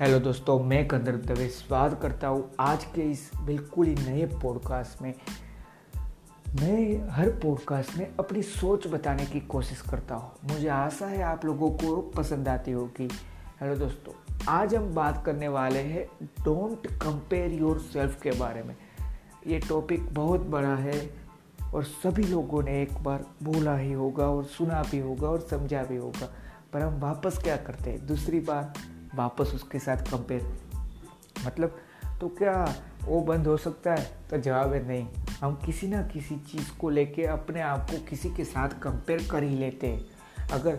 Hello दोस्तों, मैं कंदर दवे स्वागत करता हूँ आज के इस बिल्कुल ही नए पॉडकास्ट में। मैं हर पॉडकास्ट में अपनी सोच बताने की कोशिश करता हूँ। मुझे आशा है आप लोगों को पसंद आती होगी। हेलो दोस्तों, आज हम बात करने वाले हैं डोंट कंपेयर योर सेल्फ के बारे में। ये टॉपिक बहुत बड़ा है और सभी लोगों ने एक बार बोला ही होगा और सुना भी होगा और समझा भी होगा। पर हम वापस क्या करते हैं? दूसरी बार वापस उसके साथ कंपेयर मतलब तो क्या वो बंद हो सकता है? तो जवाब है नहीं। हम किसी ना किसी चीज़ को लेके अपने आप को किसी के साथ कंपेयर कर ही लेते हैं। अगर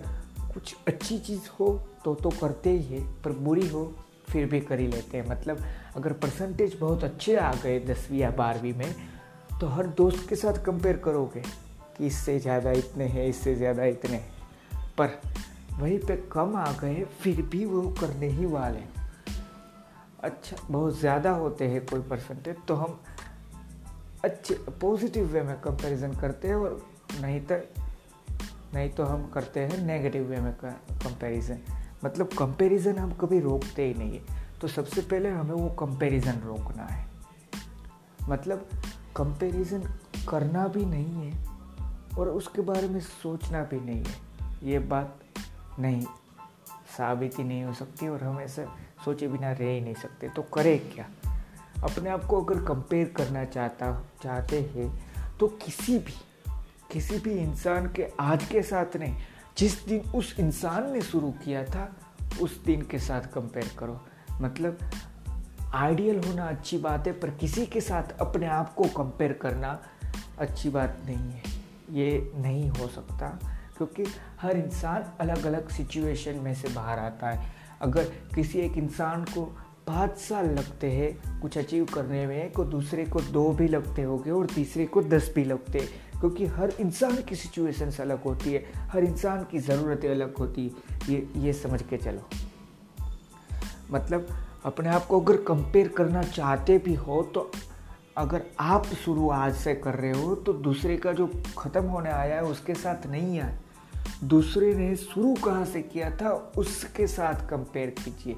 कुछ अच्छी चीज़ हो तो तो करते ही है, पर बुरी हो, फिर भी कर ही लेते हैं। मतलब अगर परसेंटेज बहुत अच्छे आ गए दसवीं या बारहवीं में तो हर दोस्त के साथ कंपेयर करोगे कि इससे ज़्यादा इतने हैं, इससे ज़्यादा इतने पर वहीं पे कम आ गए फिर भी वो करने ही वाले अच्छा बहुत ज़्यादा होते हैं कोई परसेंटेज तो हम अच्छे पॉजिटिव वे में कंपैरिजन करते हैं और नहीं तो नहीं तो हम करते हैं नेगेटिव वे में कंपैरिजन मतलब कंपैरिजन हम कभी रोकते ही नहीं है। तो सबसे पहले हमें वो कंपैरिजन रोकना है। मतलब कंपैरिजन करना भी नहीं है और उसके बारे में सोचना भी नहीं है। ये बात नहीं, साबित ही नहीं हो सकती और हम ऐसे सोचे बिना रह ही नहीं सकते। तो करें क्या? अपने आप को अगर कंपेयर करना चाहता, चाहते हैं तो किसी भी किसी भी इंसान के आज के साथ नहीं, जिस दिन उस इंसान ने शुरू किया था, उस दिन के साथ कंपेयर करो। मतलब आइडियल होना अच्छी बात है, पर किसी के साथ अपने आप को कंपेयर करना अच्छी बात नहीं है। ये नहीं हो सकता। क्योंकि हर इंसान अलग अलग सिचुएशन में से बाहर आता है। अगर किसी एक इंसान को पाँच साल लगते हैं कुछ अचीव करने में को दूसरे को दो भी लगते होंगे और तीसरे को दस भी लगते क्योंकि हर इंसान की सिचुएशन अलग होती है, हर इंसान की ज़रूरतें अलग होती है। ये ये समझ के चलो। मतलब अपने आप को अगर कंपेयर करना चाहते भी हो तो अगर आप शुरू आज से कर रहे हो तो दूसरे का जो ख़त्म होने आया है, उसके साथ नहीं आए दूसरे ने शुरू कहाँ से किया था, उसके साथ कंपेयर कीजिए।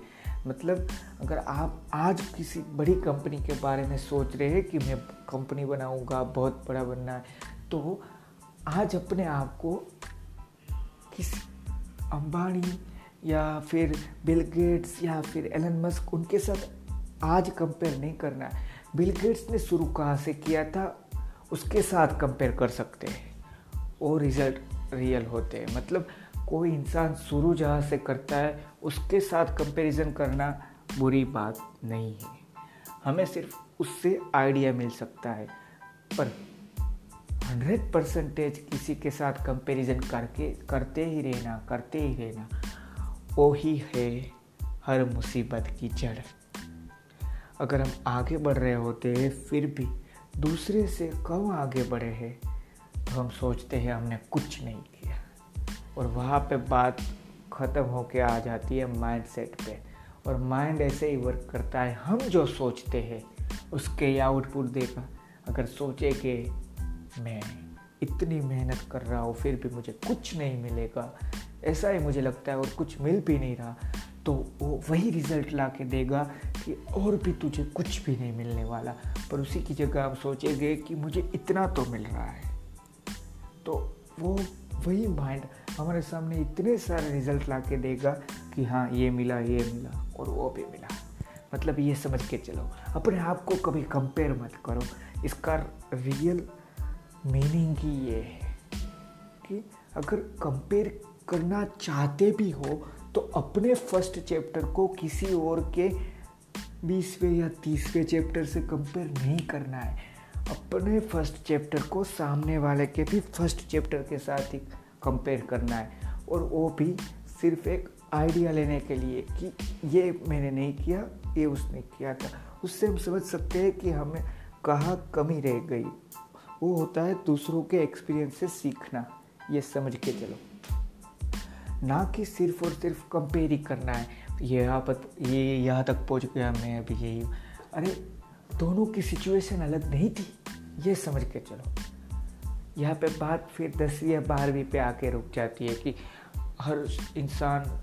मतलब अगर आप आज किसी बड़ी कंपनी के बारे में सोच रहे हैं कि मैं कंपनी बनाऊँगा, बहुत बड़ा बनना है तो आज अपने आप को किसी अंबानी या फिर बिल गेट्स या फिर एलन मस्क उनके साथ आज कंपेयर नहीं करना है। बिल गेट्स ने शुरू कहाँ से किया था, उसके साथ कंपेयर कर सकते हैं। और रिज़ल्ट रियल होते हैं। मतलब कोई इंसान शुरू जहाँ से करता है, उसके साथ कंपैरिजन करना बुरी बात नहीं है। हमें सिर्फ़ उससे आइडिया मिल सकता है। पर हंड्रेड परसेंटेज किसी के साथ कंपैरिजन करके, करते ही रहना, करते ही रहना वो ही है हर मुसीबत की जड़। अगर हम आगे बढ़ रहे होते हैं, फिर भी दूसरे से कम आगे बढ़े हैं तो हम सोचते हैं हमने कुछ नहीं किया। और वहाँ पे बात ख़त्म होके आ जाती है माइंड सेट पे। और माइंड ऐसे ही वर्क करता है, हम जो सोचते हैं, उसके ही आउटपुट देगा अगर सोचे कि मैं इतनी मेहनत कर रहा हूँ, फिर भी मुझे कुछ नहीं मिलेगा। ऐसा ही मुझे लगता है और कुछ मिल भी नहीं रहा। तो वो वही रिज़ल्ट ला के देगा कि और भी तुझे कुछ भी नहीं मिलने वाला। पर उसी की जगह हम सोचेंगे कि मुझे इतना तो मिल रहा है। तो वो वही माइंड हमारे सामने इतने सारे रिज़ल्ट ला के देगा कि हाँ ये मिला ये मिला और वो भी मिला। मतलब ये समझ के चलो। अपने आप को कभी कंपेयर मत करो। इसका रियल मीनिंग ही ये है कि अगर कंपेयर करना चाहते भी हो तो अपने फ़र्स्ट चैप्टर को किसी और के बीसवें या तीसवें चैप्टर से कंपेयर नहीं करना है। अपने फ़र्स्ट चैप्टर को सामने वाले के भी फ़र्स्ट चैप्टर के साथ ही कंपेयर करना है। और वो भी सिर्फ़ एक आइडिया लेने के लिए कि ये मैंने नहीं किया, ये उसने किया था। उससे हम समझ सकते हैं कि हमें कहाँ कमी रह गई। वो होता है दूसरों के एक्सपीरियंस से सीखना। ये समझ के चलो। ना कि सिर्फ़ और सिर्फ़ कंपेयर ही करना है। ये यहाँ पर, ये यहाँ तक पहुँच गया, मैं अभी यही अरे, दोनों की सिचुएशन अलग नहीं थी। ये समझ के चलो। यहाँ पे बात फिर दसवीं या बारहवीं पे आके रुक जाती है कि हर इंसान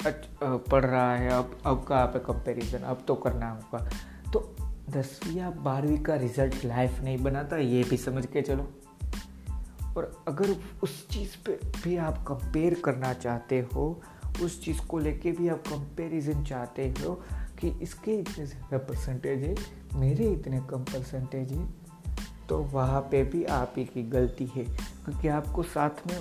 पढ़ रहा है, अब अब कहाँ पे कंपैरिजन अब तो करना होगा। तो दसवीं या बारहवीं का रिज़ल्ट लाइफ नहीं बनाता, ये भी समझ के चलो। और अगर उस चीज़ पे भी आप कंपेयर करना चाहते हो, उस चीज़ को लेके भी आप कंपैरिजन चाहते हो कि इसके इतने ज़्यादा परसेंटेज है, मेरे इतने कम परसेंटेज है तो वहाँ पे भी आप ही की गलती है। क्योंकि आपको साथ में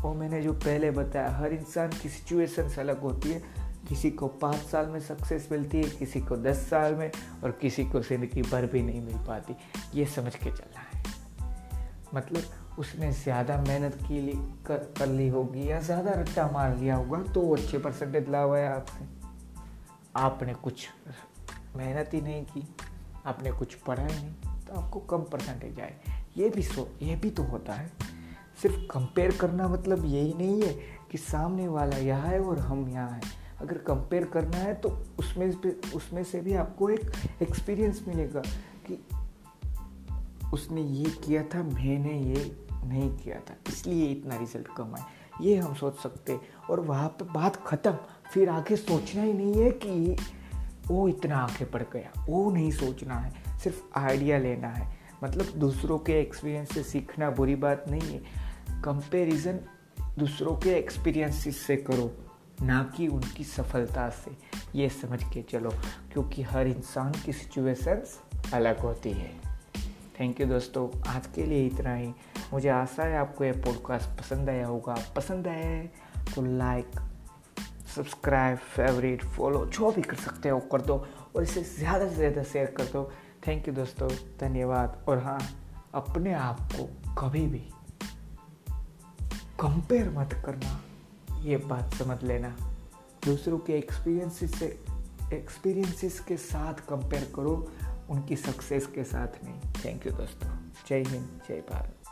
वो मैंने जो पहले बताया हर इंसान की सिचुएशन अलग होती है। किसी को पाँच साल में सक्सेस मिलती है किसी को दस साल में और किसी को ज़िंदगी भर भी नहीं मिल पाती। ये समझ के चलना है। मतलब उसने ज़्यादा मेहनत की ली कर, कर ली होगी या ज़्यादा रट्टा मार लिया होगा तो वो अच्छे परसेंटेज ला हुआ है आपसे। आपने कुछ मेहनत ही नहीं की आपने कुछ पढ़ा ही नहीं। तो आपको कम परसेंटेज आए। ये भी सो, ये भी तो होता है। सिर्फ़ कंपेयर करना मतलब यही नहीं है कि सामने वाला यहाँ है और हम यहाँ हैं। अगर कंपेयर करना है तो उसमें उसमें से भी आपको एक एक्सपीरियंस मिलेगा कि उसने ये किया था, मैंने ये नहीं किया था। इसलिए इतना रिज़ल्ट कम आया ये हम सोच सकते और वहाँ पे बात ख़त्म। फिर आगे सोचना ही नहीं है कि वो इतना आगे बढ़ गया। वो नहीं सोचना है। सिर्फ़ आइडिया लेना है। मतलब दूसरों के एक्सपीरियंस से सीखना बुरी बात नहीं है। कंपेरिजन दूसरों के एक्सपीरियंसिस से करो, ना कि उनकी सफलता से। ये समझ के चलो, क्योंकि हर इंसान की सिचुएशंस अलग होती है। थैंक यू दोस्तों, आज के लिए इतना ही। मुझे आशा है आपको ये पॉडकास्ट पसंद आया होगा। पसंद आया है तो लाइक सब्सक्राइब फेवरेट फॉलो जो भी कर सकते हो कर दो और इसे ज़्यादा से ज़्यादा शेयर कर दो। थैंक यू दोस्तों, धन्यवाद। और हाँ अपने आप को कभी भी कंपेयर मत करना, ये बात समझ लेना। दूसरों के एक्सपीरियंसिस से एक्सपीरियंसिस के साथ कंपेयर करो, उनकी सक्सेस के साथ नहीं। थैंक यू दोस्तों। जय हिंद, जय भारत।